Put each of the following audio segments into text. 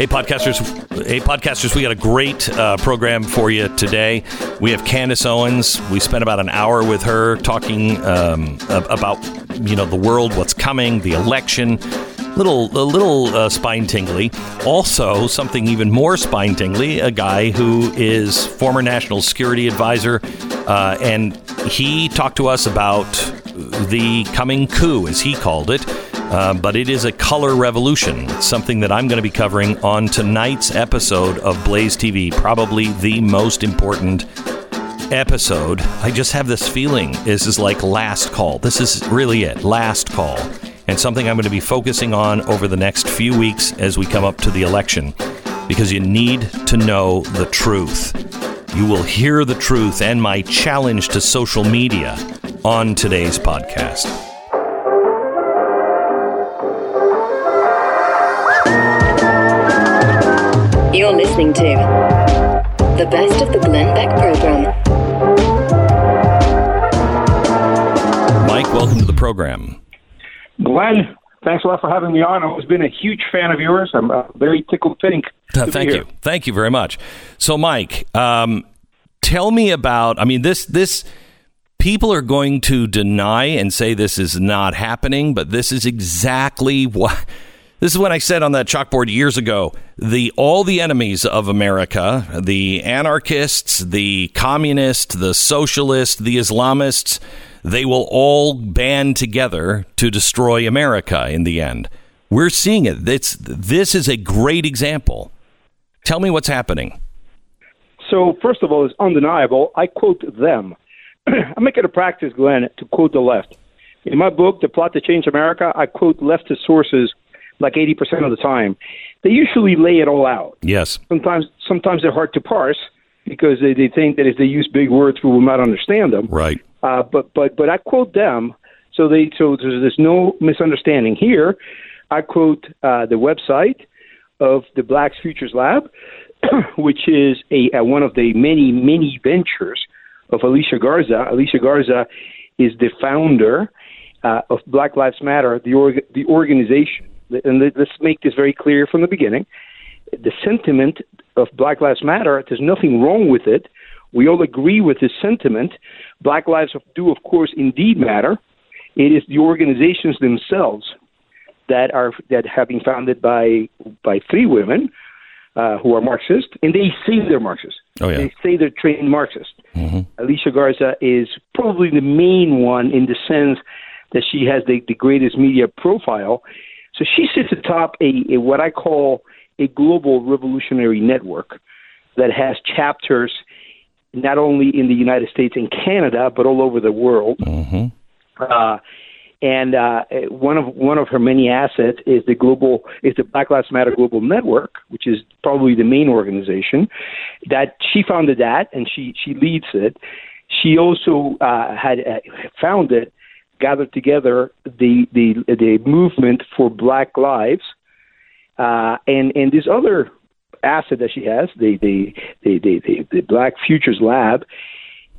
Hey, podcasters! Hey, podcasters! We got a great uh, program for you today. We have Candace Owens. We spent about an hour with her talking um, about you know the world, what's coming, the election. Little, a little uh, spine tingly. Also, something even more spine tingly. A guy who is former national security advisor, uh, and he talked to us about the coming coup, as he called it. Uh, but it is a color revolution. Something that I'm going to be covering on tonight's episode of Blaze TV, probably the most important episode. I just have this feeling this is like last call. This is really it, last call, and something I'm going to be focusing on over the next few weeks as we come up to the election, because you need to know the truth. You will hear the truth and my challenge to social media on today's podcast. Listening to the best of the Glenn Beck program. Mike, welcome to the program. Glenn, thanks a lot for having me on. I've always been a huge fan of yours. I'm uh, very tickled pink. Uh, thank you. Thank you very much. So, Mike, um, tell me about. I mean, this this people are going to deny and say this is not happening, but this is exactly what this is what I said on that chalkboard years ago. The all the enemies of America, the anarchists, the communists, the socialists, the Islamists, they will all band together to destroy America in the end. We're seeing it. It's, this is a great example. Tell me what's happening. So, first of all, it's undeniable. I quote them. I make it a practice, Glenn, to quote the left. In my book, The Plot to Change America, I quote leftist sources like 80% of the time. They usually lay it all out. Yes. Sometimes sometimes they're hard to parse because they, they think that if they use big words, we will not understand them. Right. Uh, but but but I quote them, so they so there's, there's no misunderstanding here. I quote uh, the website of the Blacks Futures Lab, which is a, a one of the many many ventures of Alicia Garza. Alicia Garza is the founder uh, of Black Lives Matter, the org- the organization and let's make this very clear from the beginning. The sentiment of Black Lives Matter, there's nothing wrong with it. We all agree with this sentiment. Black lives do, of course, indeed matter. It is the organizations themselves that are that have been founded by by three women uh, who are Marxist, and they say they're Marxist. Oh, yeah. They say they're trained Marxist. Mm-hmm. Alicia Garza is probably the main one in the sense that she has the, the greatest media profile so she sits atop a, a what I call a global revolutionary network that has chapters not only in the United States and Canada, but all over the world. Mm-hmm. Uh, and uh, one of one of her many assets is the global is the Black Lives Matter Global Network, which is probably the main organization. That she founded that, and she she leads it. She also uh, had uh, founded gathered together the the the movement for Black Lives, uh, and and this other asset that she has, the the the the, the, the Black Futures Lab.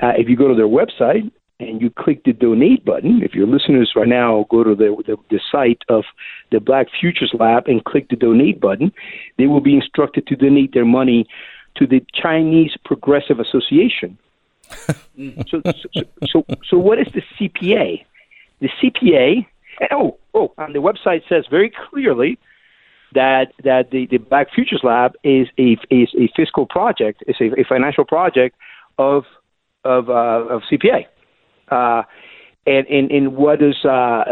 Uh, if you go to their website and you click the donate button, if your listeners right now go to the, the, the site of the Black Futures Lab and click the donate button, they will be instructed to donate their money to the Chinese Progressive Association. so, so, so, so, what is the CPA? The CPA. Oh, oh, and the website says very clearly that that the, the Black Futures Lab is a is a fiscal project, is a, a financial project of of uh, of CPA. Uh, and, and, and what does uh,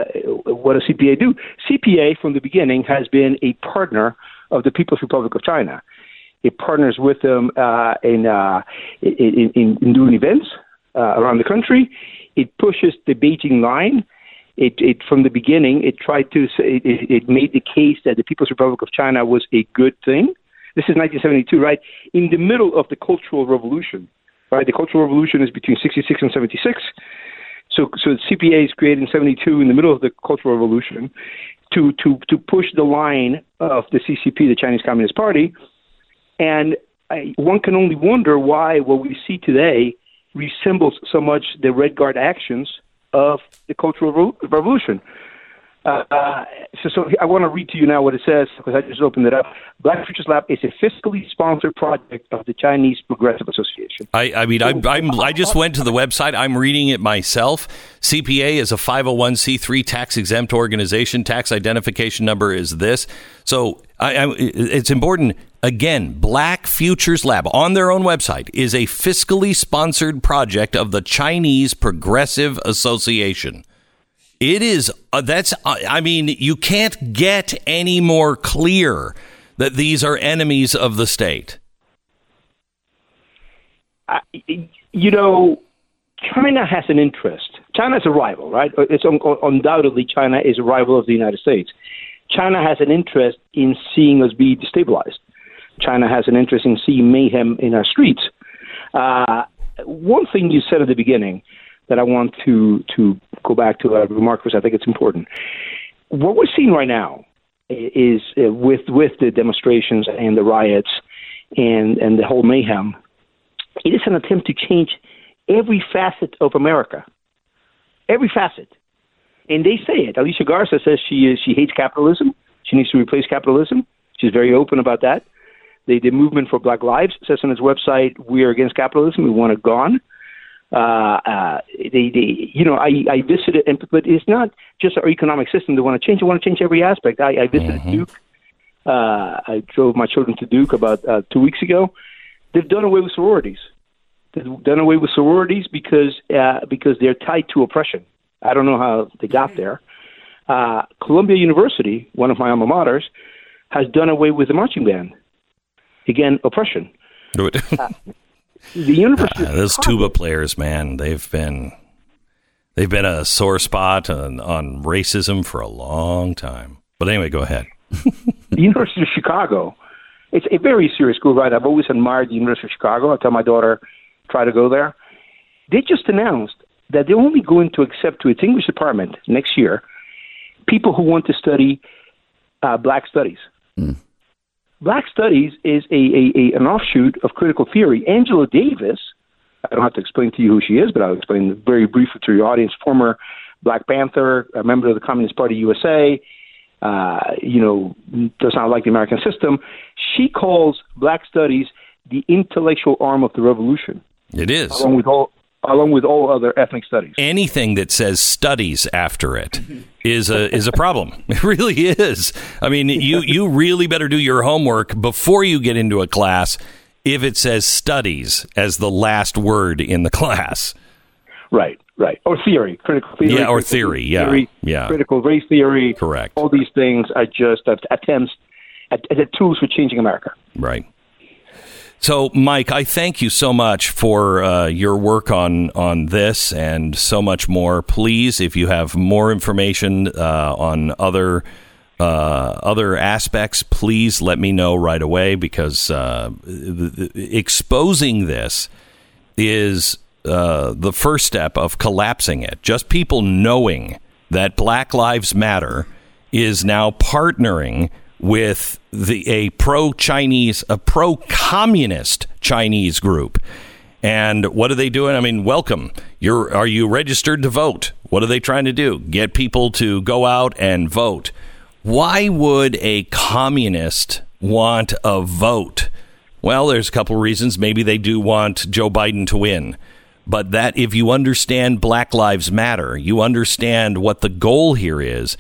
what does CPA do? CPA from the beginning has been a partner of the People's Republic of China. It partners with them uh, in, uh, in, in, in doing events uh, around the country. It pushes the Beijing line it, it from the beginning it tried to it, it made the case that the People's Republic of China was a good thing. This is 1972, right? In the middle of the Cultural Revolution, right? The Cultural Revolution is between 66 and 76. So, so the CPA is created in 72 in the middle of the Cultural Revolution to, to, to push the line of the CCP, the Chinese Communist Party. And I, one can only wonder why what we see today resembles so much the Red Guard actions of the Cultural Revolution. Uh, so, so I want to read to you now what it says because I just opened it up. Black Futures Lab is a fiscally sponsored project of the Chinese Progressive Association. I, I mean, I, I'm, I just went to the website. I'm reading it myself. CPA is a 501c3 tax exempt organization. Tax identification number is this. So I, I, it's important. Again, Black Futures Lab on their own website is a fiscally sponsored project of the Chinese Progressive Association. It is, uh, that's, uh, I mean, you can't get any more clear that these are enemies of the state. You know, China has an interest. China is a rival, right? It's un- undoubtedly China is a rival of the United States. China has an interest in seeing us be destabilized. China has an interest in seeing mayhem in our streets. Uh, one thing you said at the beginning that I want to to go back to a remark because I think it's important. What we're seeing right now is uh, with with the demonstrations and the riots and and the whole mayhem. It is an attempt to change every facet of America, every facet, and they say it. Alicia Garza says she is, she hates capitalism. She needs to replace capitalism. She's very open about that. The, the movement for Black Lives says on its website, "We are against capitalism. We want it gone." Uh, uh, they, they, you know, I, I visited, and, but it's not just our economic system they want to change. They want to change every aspect. I, I visited mm-hmm. Duke. Uh, I drove my children to Duke about uh, two weeks ago. They've done away with sororities. They've done away with sororities because uh, because they're tied to oppression. I don't know how they got there. Uh, Columbia University, one of my alma maters, has done away with the marching band. Again, oppression. uh, the University. Uh, those tuba players, man, they've been they've been a sore spot on, on racism for a long time. But anyway, go ahead. the University of Chicago. It's a very serious school, right? I've always admired the University of Chicago. I tell my daughter, try to go there. They just announced that they're only going to accept to its English department next year people who want to study uh, black studies. Mm. Black Studies is a, a, a, an offshoot of critical theory. Angela Davis, I don't have to explain to you who she is, but I'll explain very briefly to your audience. Former Black Panther, a member of the Communist Party USA, uh, you know, does not like the American system. She calls Black Studies the intellectual arm of the revolution. It is. Along with all, along with all other ethnic studies. Anything that says studies after it is a is a problem. It really is. I mean, you you really better do your homework before you get into a class if it says studies as the last word in the class. Right, right. Or theory, critical theory. Yeah, or theory, yeah. Theory, yeah. Critical race theory. Correct. All these things are just attempts at, at tools for changing America. Right. So, Mike, I thank you so much for uh, your work on on this and so much more. Please, if you have more information uh, on other uh, other aspects, please let me know right away because uh, exposing this is uh, the first step of collapsing it. Just people knowing that Black Lives Matter is now partnering with the a pro Chinese, a pro communist Chinese group. And what are they doing? I mean, welcome. You're are you registered to vote? What are they trying to do? Get people to go out and vote. Why would a communist want a vote? Well, there's a couple of reasons. Maybe they do want Joe Biden to win. But that if you understand Black Lives Matter, you understand what the goal here is.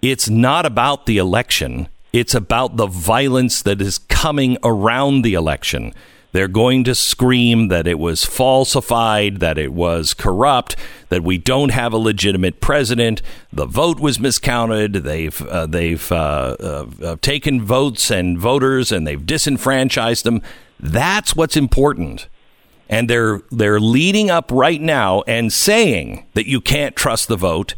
It's not about the election. It's about the violence that is coming around the election. They're going to scream that it was falsified, that it was corrupt, that we don't have a legitimate president. The vote was miscounted. They've uh, they've uh, uh, uh taken votes and voters and they've disenfranchised them. That's what's important. And they're they're leading up right now and saying that you can't trust the vote,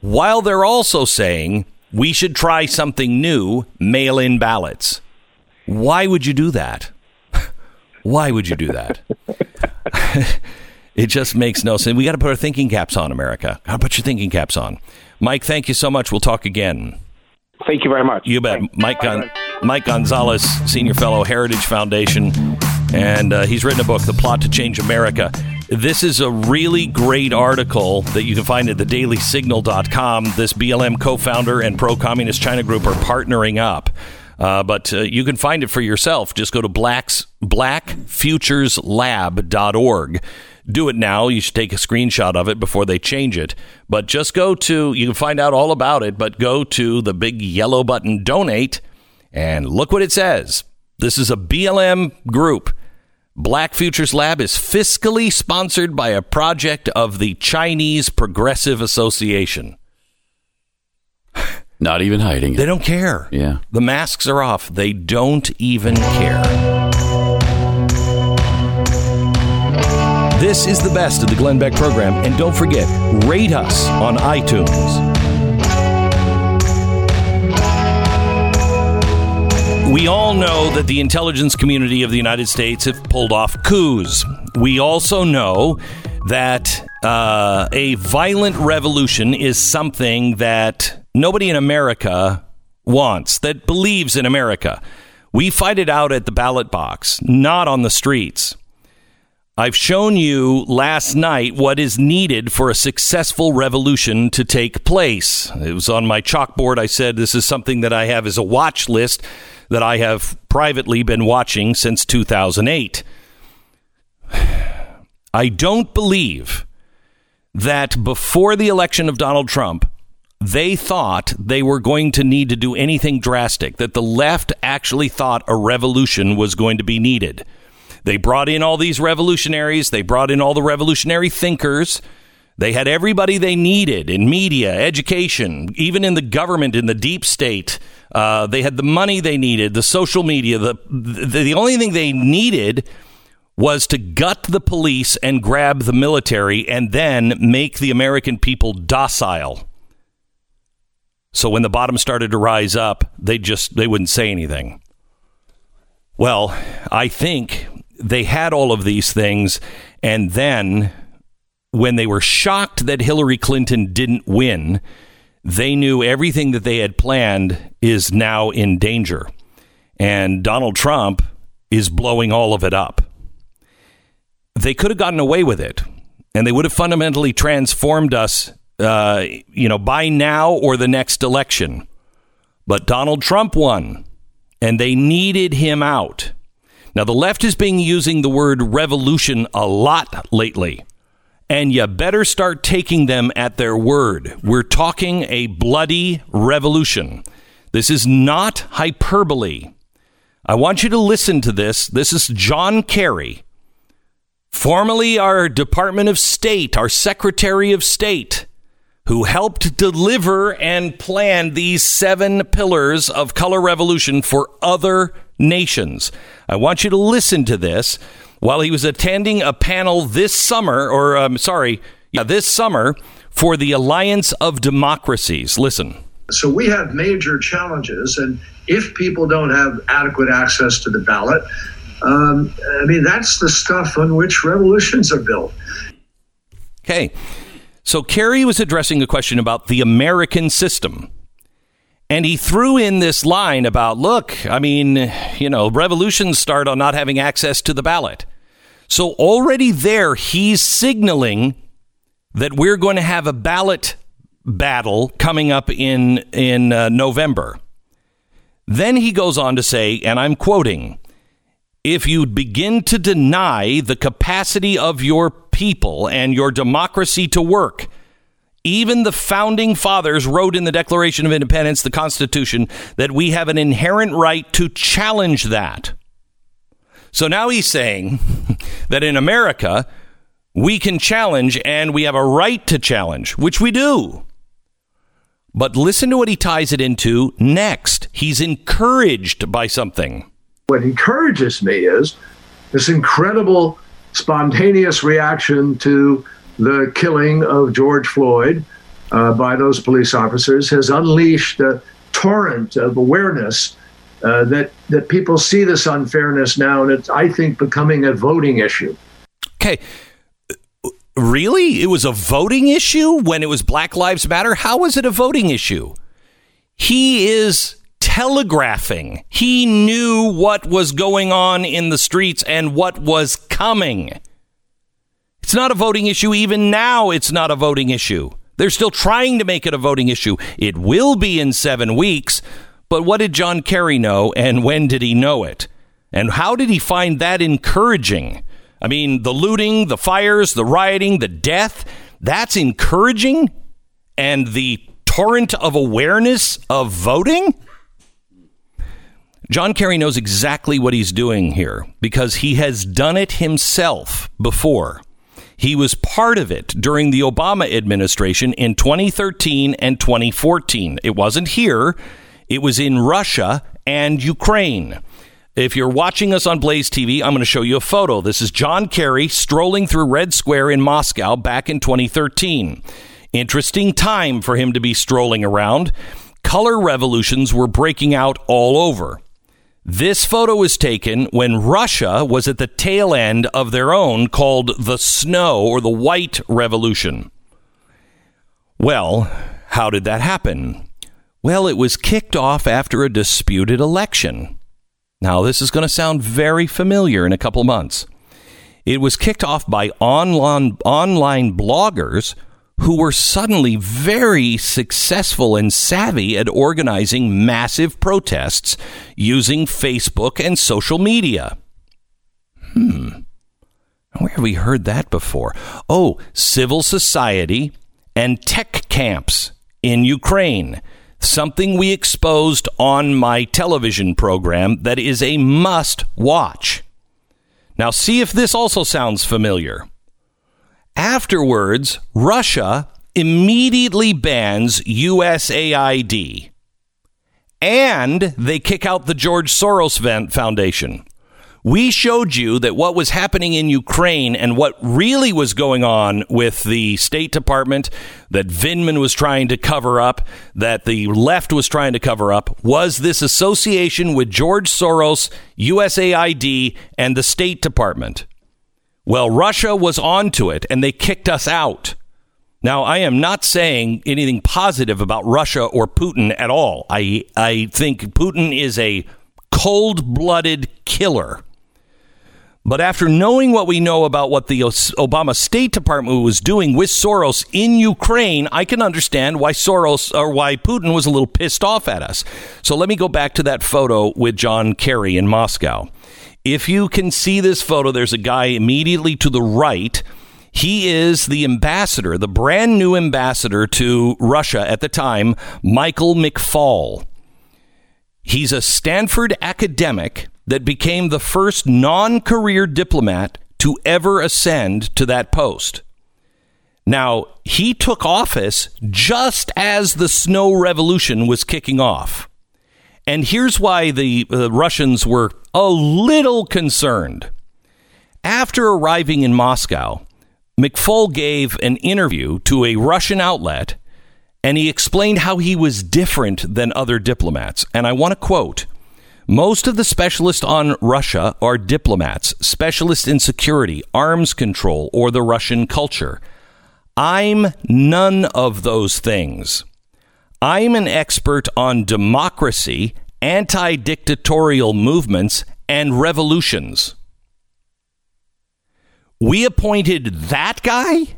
while they're also saying we should try something new mail in ballots. Why would you do that? Why would you do that? it just makes no sense. We got to put our thinking caps on, America. Got to put your thinking caps on. Mike, thank you so much. We'll talk again. Thank you very much. You bet. Mike, Gon- Mike Gonzalez, Senior Fellow, Heritage Foundation. And uh, he's written a book, The Plot to Change America. This is a really great article that you can find at thedailysignal.com. This BLM co founder and pro communist China group are partnering up. Uh, but uh, you can find it for yourself. Just go to blacks, blackfutureslab.org. Do it now. You should take a screenshot of it before they change it. But just go to, you can find out all about it, but go to the big yellow button donate and look what it says. This is a BLM group Black Futures Lab is fiscally sponsored by a project of the Chinese Progressive Association. Not even hiding it. They don't care. Yeah. The masks are off. They don't even care. This is the best of the Glenn Beck program. And don't forget, rate us on iTunes. We all know that the intelligence community of the United States have pulled off coups. We also know that uh, a violent revolution is something that nobody in America wants, that believes in America. We fight it out at the ballot box, not on the streets. I've shown you last night what is needed for a successful revolution to take place. It was on my chalkboard. I said this is something that I have as a watch list that I have privately been watching since 2008. I don't believe that before the election of Donald Trump, they thought they were going to need to do anything drastic, that the left actually thought a revolution was going to be needed. They brought in all these revolutionaries, they brought in all the revolutionary thinkers. They had everybody they needed in media, education, even in the government, in the deep state. Uh, they had the money they needed, the social media. The, the, the only thing they needed was to gut the police and grab the military and then make the American people docile. So when the bottom started to rise up, they just they wouldn't say anything. Well, I think they had all of these things and then when they were shocked that Hillary Clinton didn't win, they knew everything that they had planned is now in danger. And Donald Trump is blowing all of it up. They could have gotten away with it, and they would have fundamentally transformed us, uh, you know, by now or the next election. But Donald Trump won, and they needed him out. Now, the left has been using the word revolution a lot lately and you better start taking them at their word. We're talking a bloody revolution. This is not hyperbole. I want you to listen to this. This is John Kerry, formerly our Department of State, our Secretary of State, who helped deliver and plan these seven pillars of color revolution for other nations. I want you to listen to this while he was attending a panel this summer, or um, sorry, yeah, this summer for the Alliance of Democracies. Listen. So we have major challenges, and if people don't have adequate access to the ballot, um, I mean, that's the stuff on which revolutions are built. Okay. So Kerry was addressing a question about the American system. And he threw in this line about, look, I mean, you know, revolutions start on not having access to the ballot. So already there, he's signaling that we're going to have a ballot battle coming up in in uh, November. Then he goes on to say, and I'm quoting, if you begin to deny the capacity of your people and your democracy to work, even the founding fathers wrote in the Declaration of Independence, the Constitution, that we have an inherent right to challenge that. So now he's saying that in America, we can challenge and we have a right to challenge, which we do. But listen to what he ties it into next. He's encouraged by something. What encourages me is this incredible spontaneous reaction to the killing of George Floyd uh, by those police officers has unleashed a torrent of awareness uh, that that people see this unfairness now, and it's I think becoming a voting issue. Okay. Really? It was a voting issue when it was Black Lives Matter? How was it a voting issue? He is telegraphing. He knew what was going on in the streets and what was coming. It's not a voting issue. Even now, it's not a voting issue. They're still trying to make it a voting issue. It will be in seven weeks. But what did John Kerry know, and when did he know it? And how did he find that encouraging? I mean, the looting, the fires, the rioting, the death, that's encouraging? And the torrent of awareness of voting? John Kerry knows exactly what he's doing here because he has done it himself before. He was part of it during the Obama administration in 2013 and 2014. It wasn't here, it was in Russia and Ukraine. If you're watching us on Blaze TV, I'm going to show you a photo. This is John Kerry strolling through Red Square in Moscow back in 2013. Interesting time for him to be strolling around. Color revolutions were breaking out all over. This photo was taken when Russia was at the tail end of their own called the Snow or the White Revolution. Well, how did that happen? Well, it was kicked off after a disputed election. Now, this is going to sound very familiar in a couple months. It was kicked off by online, online bloggers who were suddenly very successful and savvy at organizing massive protests using Facebook and social media. Hmm. Where have we heard that before? Oh, civil society and tech camps in Ukraine. Something we exposed on my television program that is a must watch. Now, see if this also sounds familiar. Afterwards, Russia immediately bans USAID and they kick out the George Soros Foundation. We showed you that what was happening in Ukraine and what really was going on with the State Department that Vindman was trying to cover up, that the left was trying to cover up, was this association with George Soros, USAID, and the State Department. Well, Russia was onto it and they kicked us out. Now, I am not saying anything positive about Russia or Putin at all. I, I think Putin is a cold blooded killer. But after knowing what we know about what the Obama State Department was doing with Soros in Ukraine, I can understand why Soros or why Putin was a little pissed off at us. So let me go back to that photo with John Kerry in Moscow. If you can see this photo, there's a guy immediately to the right. He is the ambassador, the brand new ambassador to Russia at the time, Michael McFaul. He's a Stanford academic that became the first non career diplomat to ever ascend to that post. Now, he took office just as the snow revolution was kicking off. And here's why the uh, Russians were a little concerned. After arriving in Moscow, McFaul gave an interview to a Russian outlet and he explained how he was different than other diplomats. And I want to quote Most of the specialists on Russia are diplomats, specialists in security, arms control, or the Russian culture. I'm none of those things. I'm an expert on democracy, anti dictatorial movements, and revolutions. We appointed that guy?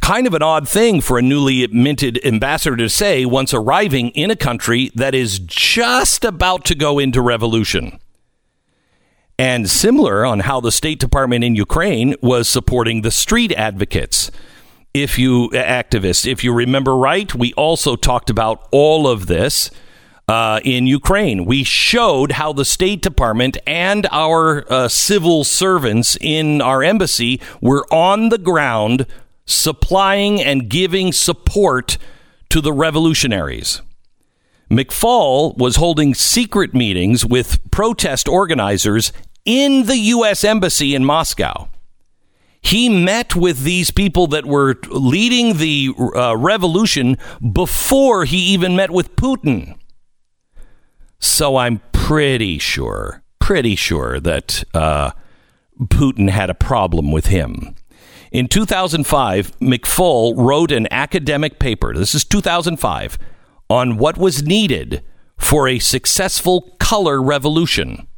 Kind of an odd thing for a newly minted ambassador to say once arriving in a country that is just about to go into revolution. And similar on how the State Department in Ukraine was supporting the street advocates if you activists, if you remember right, we also talked about all of this uh, in Ukraine. We showed how the State Department and our uh, civil servants in our embassy were on the ground supplying and giving support to the revolutionaries. McFaul was holding secret meetings with protest organizers in the U.S. Embassy in Moscow. He met with these people that were leading the uh, revolution before he even met with Putin. So I'm pretty sure, pretty sure that uh, Putin had a problem with him. In 2005, McFaul wrote an academic paper. This is 2005 on what was needed for a successful color revolution.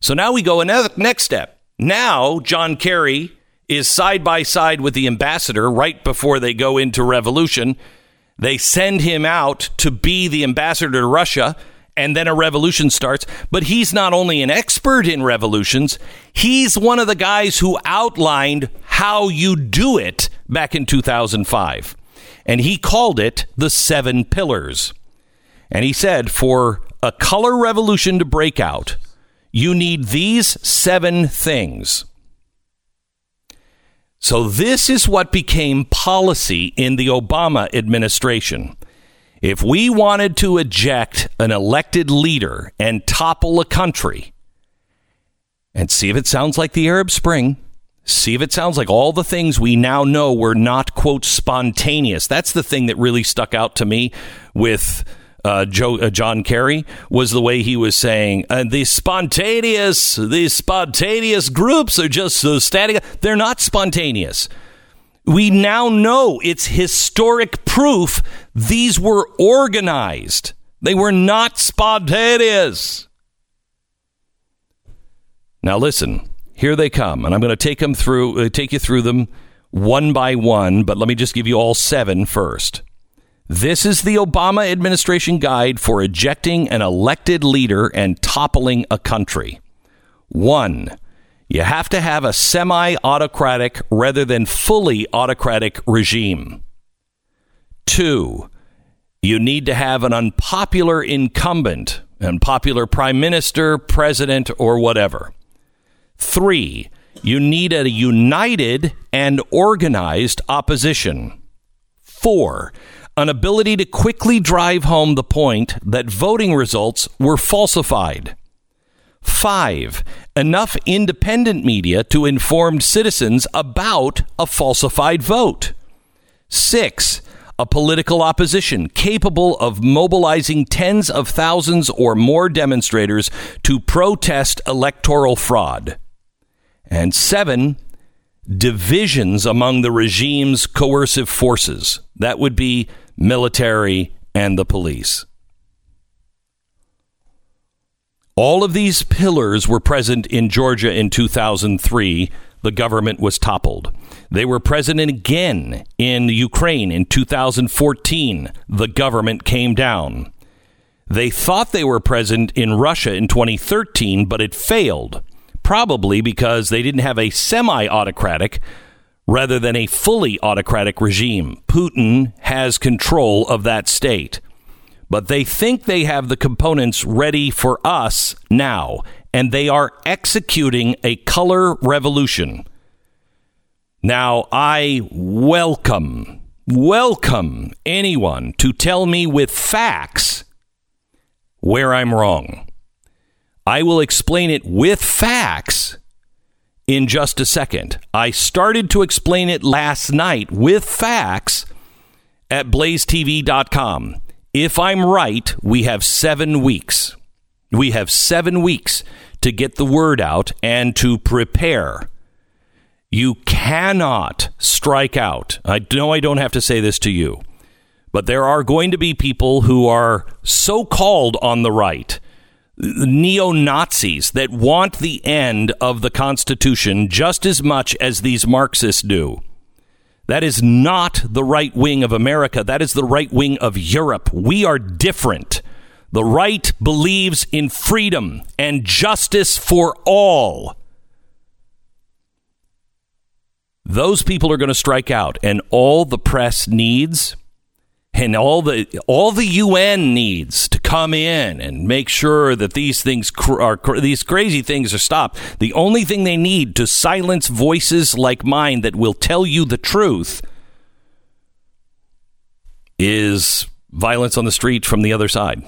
So now we go another next step. Now, John Kerry is side by side with the ambassador right before they go into revolution. They send him out to be the ambassador to Russia, and then a revolution starts. But he's not only an expert in revolutions, he's one of the guys who outlined how you do it back in 2005. And he called it the seven pillars. And he said, for a color revolution to break out, you need these seven things. So, this is what became policy in the Obama administration. If we wanted to eject an elected leader and topple a country, and see if it sounds like the Arab Spring, see if it sounds like all the things we now know were not, quote, spontaneous. That's the thing that really stuck out to me with uh, Joe, uh, John Kerry was the way he was saying uh, these spontaneous these spontaneous groups are just so static. They're not spontaneous. We now know it's historic proof these were organized. They were not spontaneous. Now listen, here they come, and I'm going to take them through, uh, take you through them one by one. But let me just give you all seven first. This is the Obama administration guide for ejecting an elected leader and toppling a country. One, you have to have a semi autocratic rather than fully autocratic regime. Two, you need to have an unpopular incumbent, unpopular prime minister, president, or whatever. Three, you need a united and organized opposition. Four, an ability to quickly drive home the point that voting results were falsified. Five, enough independent media to inform citizens about a falsified vote. Six, a political opposition capable of mobilizing tens of thousands or more demonstrators to protest electoral fraud. And seven, divisions among the regime's coercive forces. That would be military, and the police. All of these pillars were present in Georgia in 2003. The government was toppled. They were present again in Ukraine in 2014. The government came down. They thought they were present in Russia in 2013, but it failed, probably because they didn't have a semi autocratic rather than a fully autocratic regime. Putin has control of that state. But they think they have the components ready for us now, and they are executing a color revolution. Now, I welcome, welcome anyone to tell me with facts where I'm wrong. I will explain it with facts in just a second. I started to explain it last night with facts at blazetv.com. If I'm right, we have seven weeks. We have seven weeks to get the word out and to prepare. You cannot strike out. I know I don't have to say this to you, but there are going to be people who are so called on the right neo Nazis that want the end of the Constitution just as much as these Marxists do. That is not the right wing of America. That is the right wing of Europe. We are different. The right believes in freedom and justice for all. Those people are going to strike out, and all the press needs and all the all the UN needs to come in and make sure that these things cr- are cr- these crazy things are stopped. The only thing they need to silence voices like mine that will tell you the truth is violence on the street from the other side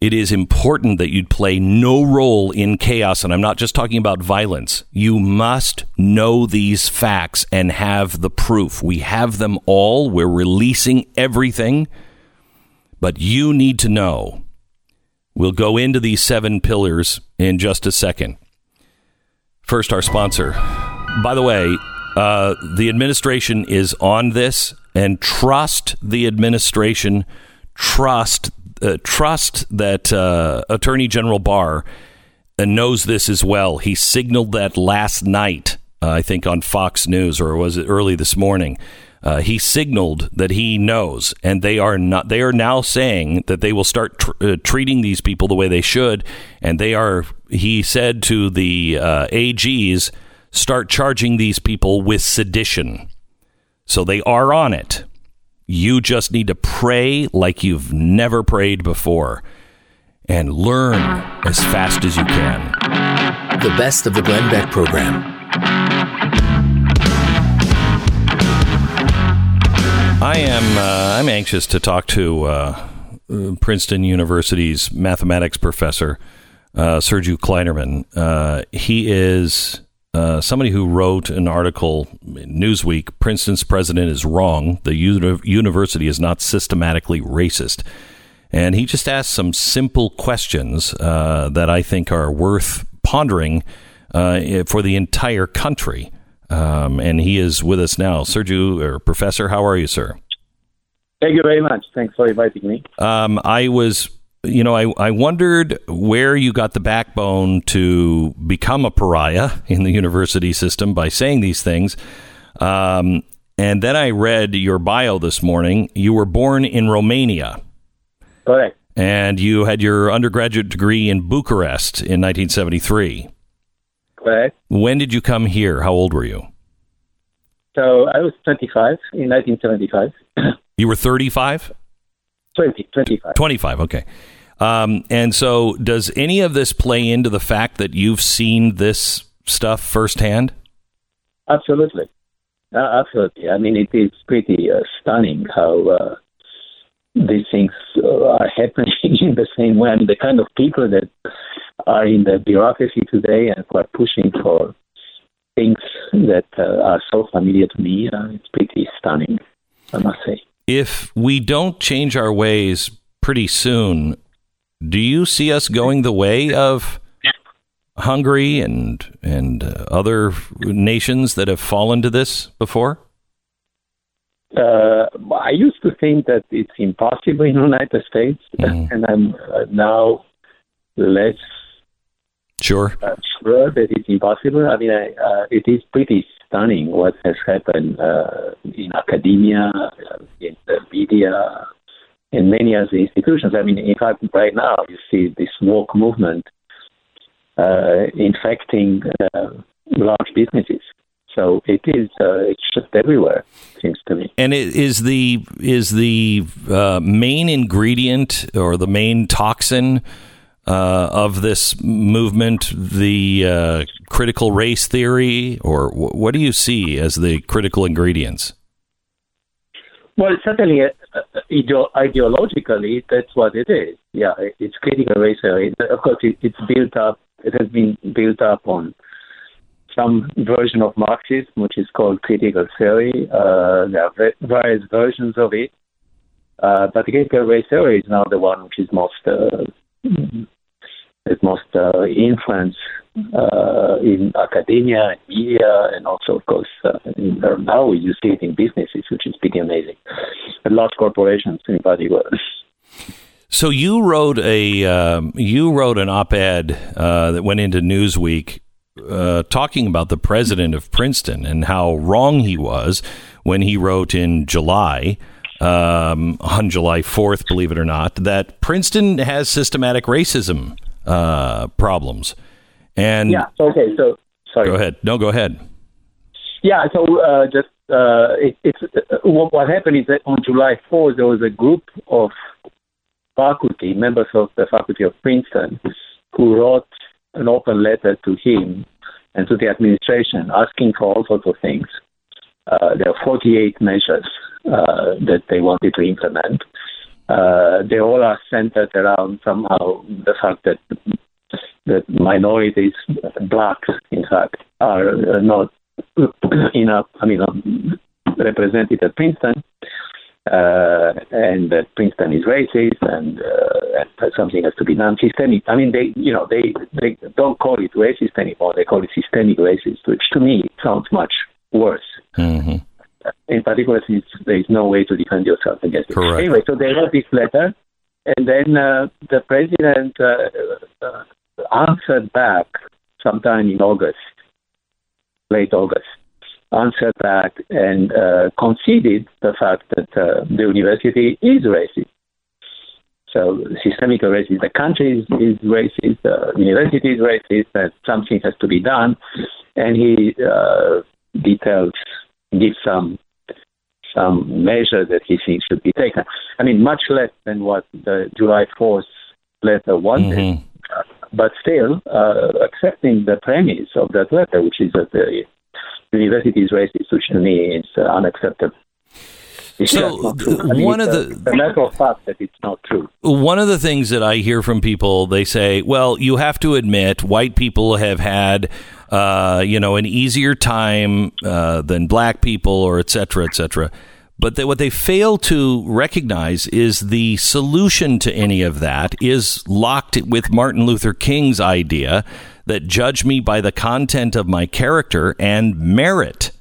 it is important that you play no role in chaos. And I'm not just talking about violence. You must know these facts and have the proof. We have them all. We're releasing everything. But you need to know. We'll go into these seven pillars in just a second. First, our sponsor. By the way, uh, the administration is on this and trust the administration. Trust uh, trust that uh, Attorney General Barr knows this as well. He signaled that last night, uh, I think on Fox News, or was it early this morning? Uh, he signaled that he knows, and they are not. They are now saying that they will start tr- uh, treating these people the way they should, and they are. He said to the uh, AGs, "Start charging these people with sedition." So they are on it. You just need to pray like you've never prayed before and learn as fast as you can. The best of the Glenn Beck program. I am uh, I'm anxious to talk to uh, Princeton University's mathematics professor, uh, Sergiu Klainerman. Uh, he is uh, somebody who wrote an article in Newsweek Princeton's president is wrong. The uni- university is not systematically racist. And he just asked some simple questions uh, that I think are worth pondering uh, for the entire country. Um, and he is with us now. Sergiu, or Professor, how are you, sir? Thank you very much. Thanks for inviting me. Um, I was you know, I, I wondered where you got the backbone to become a pariah in the university system by saying these things. Um, and then I read your bio this morning. You were born in Romania. Correct. And you had your undergraduate degree in Bucharest in 1973. Correct. When did you come here? How old were you? So I was 25 in 1975. You were 35? 20, 25. 25, okay. Um, and so, does any of this play into the fact that you've seen this stuff firsthand? Absolutely. Uh, absolutely. I mean, it is pretty uh, stunning how uh, these things uh, are happening in the same way. I mean, the kind of people that are in the bureaucracy today and who are pushing for things that uh, are so familiar to me, uh, it's pretty stunning, I must say if we don't change our ways pretty soon, do you see us going the way of Hungary and and uh, other nations that have fallen to this before? Uh, I used to think that it's impossible in the United States, mm. and I'm uh, now less sure uh, sure that it's impossible. I mean, I, uh, it is pretty stunning what has happened uh, in academia, uh, in the media, in many of the institutions. I mean, in fact, right now you see this woke movement uh, infecting uh, large businesses. So it is uh, it's just everywhere. Seems to me. And it is the is the uh, main ingredient or the main toxin uh, of this movement the uh, critical race theory, or w- what do you see as the critical ingredients? Well, certainly, uh ideologically, that's what it is. Yeah, it's critical race theory. Of course, it, it's built up. It has been built up on some version of Marxism, which is called critical theory. Uh, there are various versions of it. Uh, but critical race theory is now the one which is most uh, it most uh, influence uh, in academia media, and also, of course, uh, in, now you see it in businesses, which is pretty amazing. And large corporations in particular. So you wrote a um, you wrote an op-ed uh, that went into Newsweek uh, talking about the president of Princeton and how wrong he was when he wrote in July um, on July 4th, believe it or not, that Princeton has systematic racism uh, problems. And yeah, okay, so sorry. Go ahead. No, go ahead. Yeah, so uh, just uh, it, it's uh, what, what happened is that on July 4th there was a group of faculty members of the faculty of Princeton who wrote an open letter to him and to the administration asking for all sorts of things. Uh, there are 48 measures uh, that they wanted to implement uh, they all are centered around somehow the fact that that minorities, blacks, in fact, are not enough. I mean, um, represented at Princeton, uh, and that Princeton is racist, and, uh, and something has to be done. Systemic. I mean, they, you know, they they don't call it racist anymore. They call it systemic racist, which to me sounds much worse. Mm-hmm in particular since there is no way to defend yourself against it. Anyway, so they wrote this letter, and then uh, the president uh, uh, answered back sometime in August, late August, answered back and uh, conceded the fact that uh, the university is racist. So systemic racism, the country is, is racist, the university is racist, that something has to be done. And he uh, details, gives some some measure that he thinks should be taken. I mean, much less than what the July 4th letter wanted, mm-hmm. uh, but still uh, accepting the premise of that letter, which is that the university is to me is uh, unacceptable. So I mean, one of the the matter of fact that it's not true. One of the things that I hear from people, they say, "Well, you have to admit, white people have had, uh, you know, an easier time uh, than black people, or et cetera, et cetera." But they, what they fail to recognize is the solution to any of that is locked with Martin Luther King's idea that judge me by the content of my character and merit.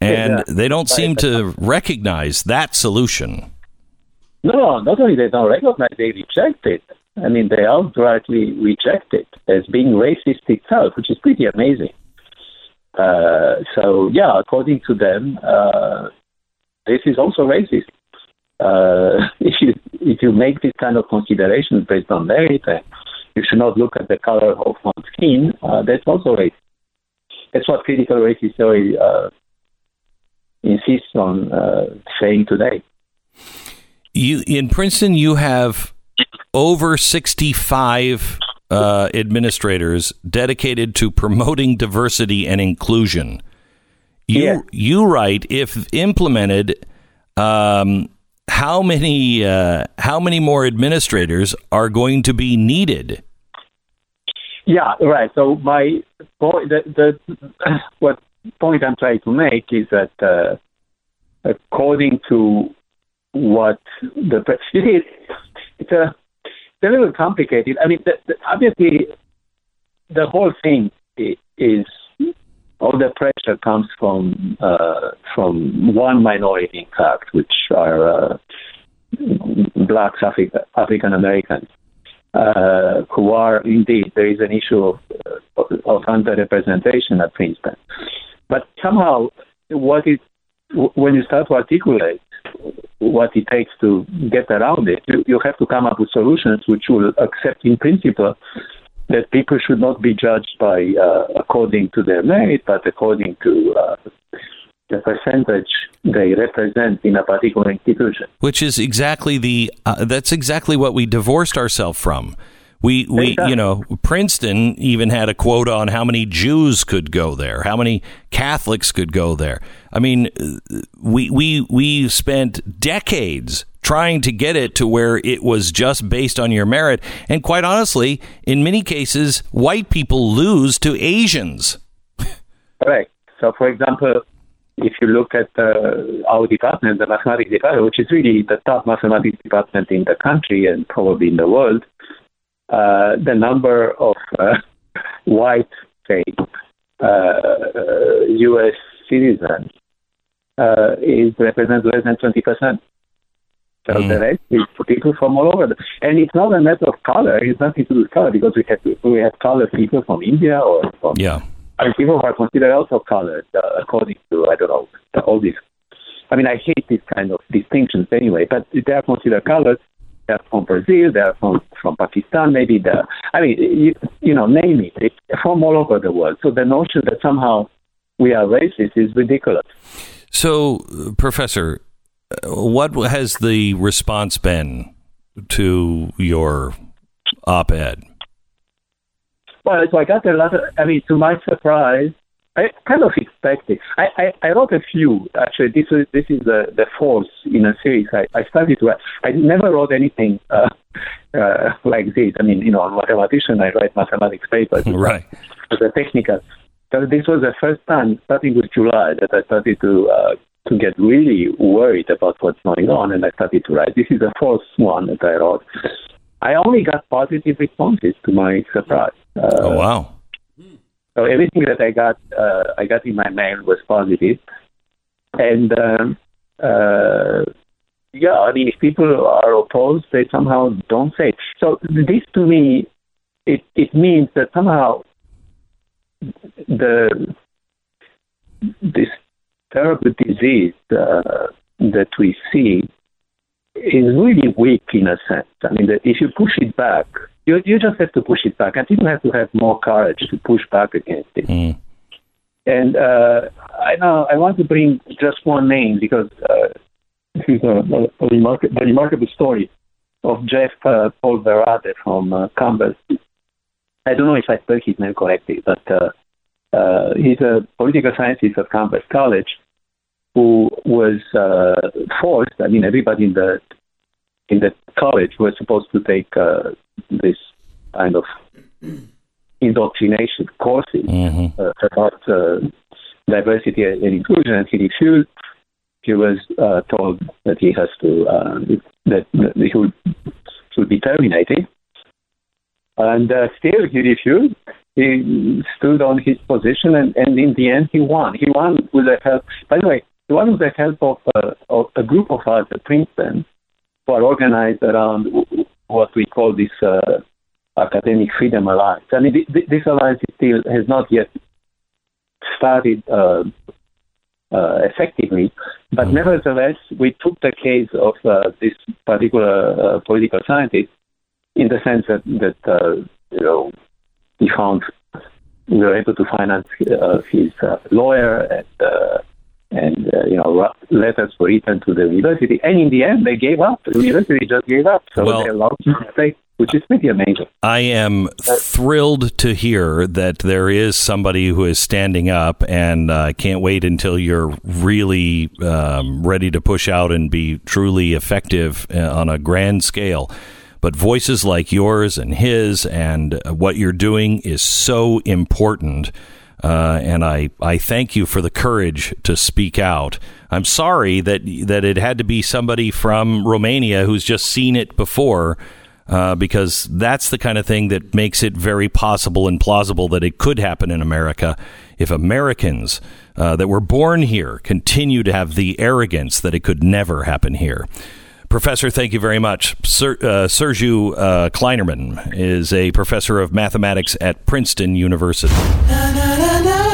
And they don't seem to recognize that solution. No, not only they don't recognize, they reject it. I mean, they outrightly reject it as being racist itself, which is pretty amazing. Uh, so, yeah, according to them, uh, this is also racist. Uh, if you if you make this kind of considerations based on merit, you should not look at the color of one's skin. Uh, that's also racist. That's what critical race theory uh, insists on uh, saying today. You in Princeton, you have over sixty-five uh, administrators dedicated to promoting diversity and inclusion. You yeah. you write if implemented, um, how many uh, how many more administrators are going to be needed? Yeah, right. So my point, the, the what point I'm trying to make is that uh, according to what the you see, it's a it's a little complicated. I mean, the, the, obviously, the whole thing is all the pressure comes from uh, from one minority, in fact, which are uh, blacks, Afri- African Americans, uh, who are indeed there is an issue of, of underrepresentation at Princeton. But somehow, what is when you start to articulate what it takes to get around it, you, you have to come up with solutions which will accept in principle that people should not be judged by uh, according to their merit, but according to uh, the percentage they represent in a particular institution. Which is exactly the uh, that's exactly what we divorced ourselves from. We, we, you know, Princeton even had a quota on how many Jews could go there, how many Catholics could go there. I mean, we, we, we spent decades trying to get it to where it was just based on your merit. And quite honestly, in many cases, white people lose to Asians. Right. So, for example, if you look at uh, our department, the mathematics department, which is really the top mathematics department in the country and probably in the world, uh, the number of uh, white, say, U.S. Uh, citizens is represents less than 20 percent. So mm. the rest is people from all over. The, and it's not a matter of color. It's nothing to do with color because we have we have colored people from India or from yeah. And people who are considered also colored uh, according to I don't know all these. I mean, I hate these kind of distinctions anyway, but they are considered colored they're from Brazil, they're from, from Pakistan, maybe the, I mean, you, you know, name it. It's from all over the world. So the notion that somehow we are racist is ridiculous. So, Professor, what has the response been to your op ed? Well, so I got a lot of, I mean, to my surprise, I kind of expected. I, I, I wrote a few. Actually, this is this is the the fourth in a series. I, I started to. I never wrote anything uh, uh, like this. I mean, you know, I'm a mathematician. I write mathematics papers. Right. As a technical. So this was the first time, starting with July, that I started to uh, to get really worried about what's going on, and I started to write. This is the fourth one that I wrote. I only got positive responses to my surprise. Uh, oh wow! So everything that I got, uh, I got in my mail was. And um, uh, yeah, I mean, if people are opposed, they somehow don't say. So this to me it it means that somehow the this terrible disease uh, that we see is really weak in a sense. I mean, if you push it back, you you just have to push it back, and people have to have more courage to push back against it. Mm. And uh, I know I want to bring just one name because uh, this is a, a, remarkable, a remarkable story of Jeff uh, Paul Verade from uh, Campbell. I don't know if I spelled his name correctly, but uh, uh, he's a political scientist at Campbell College who was uh, forced. I mean, everybody in the in the college was supposed to take uh, this kind of indoctrination courses Mm-hmm. uh, about uh, diversity and inclusion, and he refused. He was uh, told that he has to uh, that, that he would should be terminated, and uh, still he refused. He stood on his position, and, and in the end, he won. He won with the help. By the way, he won with the help of, uh, of a group of us at Princeton who are organized around what we call this uh, academic freedom alliance. I mean, th- this alliance still has not yet started uh, uh, effectively, but nevertheless, we took the case of uh, this particular uh, political scientist in the sense that, that uh, you know we found we were able to finance uh, his uh, lawyer and uh, and uh, you know letters were written to the university, and in the end they gave up. The university just gave up, so Well- they allowed him to stay, which is pretty amazing. I am thrilled to hear that there is somebody who is standing up, and I can't wait until you're really um, ready to push out and be truly effective uh, on a grand scale. But voices like yours and his and uh, what you're doing is so important. Uh, and I, I thank you for the courage to speak out. I'm sorry that that it had to be somebody from Romania who's just seen it before, uh, because that's the kind of thing that makes it very possible and plausible that it could happen in America if Americans uh, that were born here continue to have the arrogance that it could never happen here. Professor, thank you very much. Ser, uh, Sergiu uh, Klainerman is a professor of mathematics at Princeton University. na na na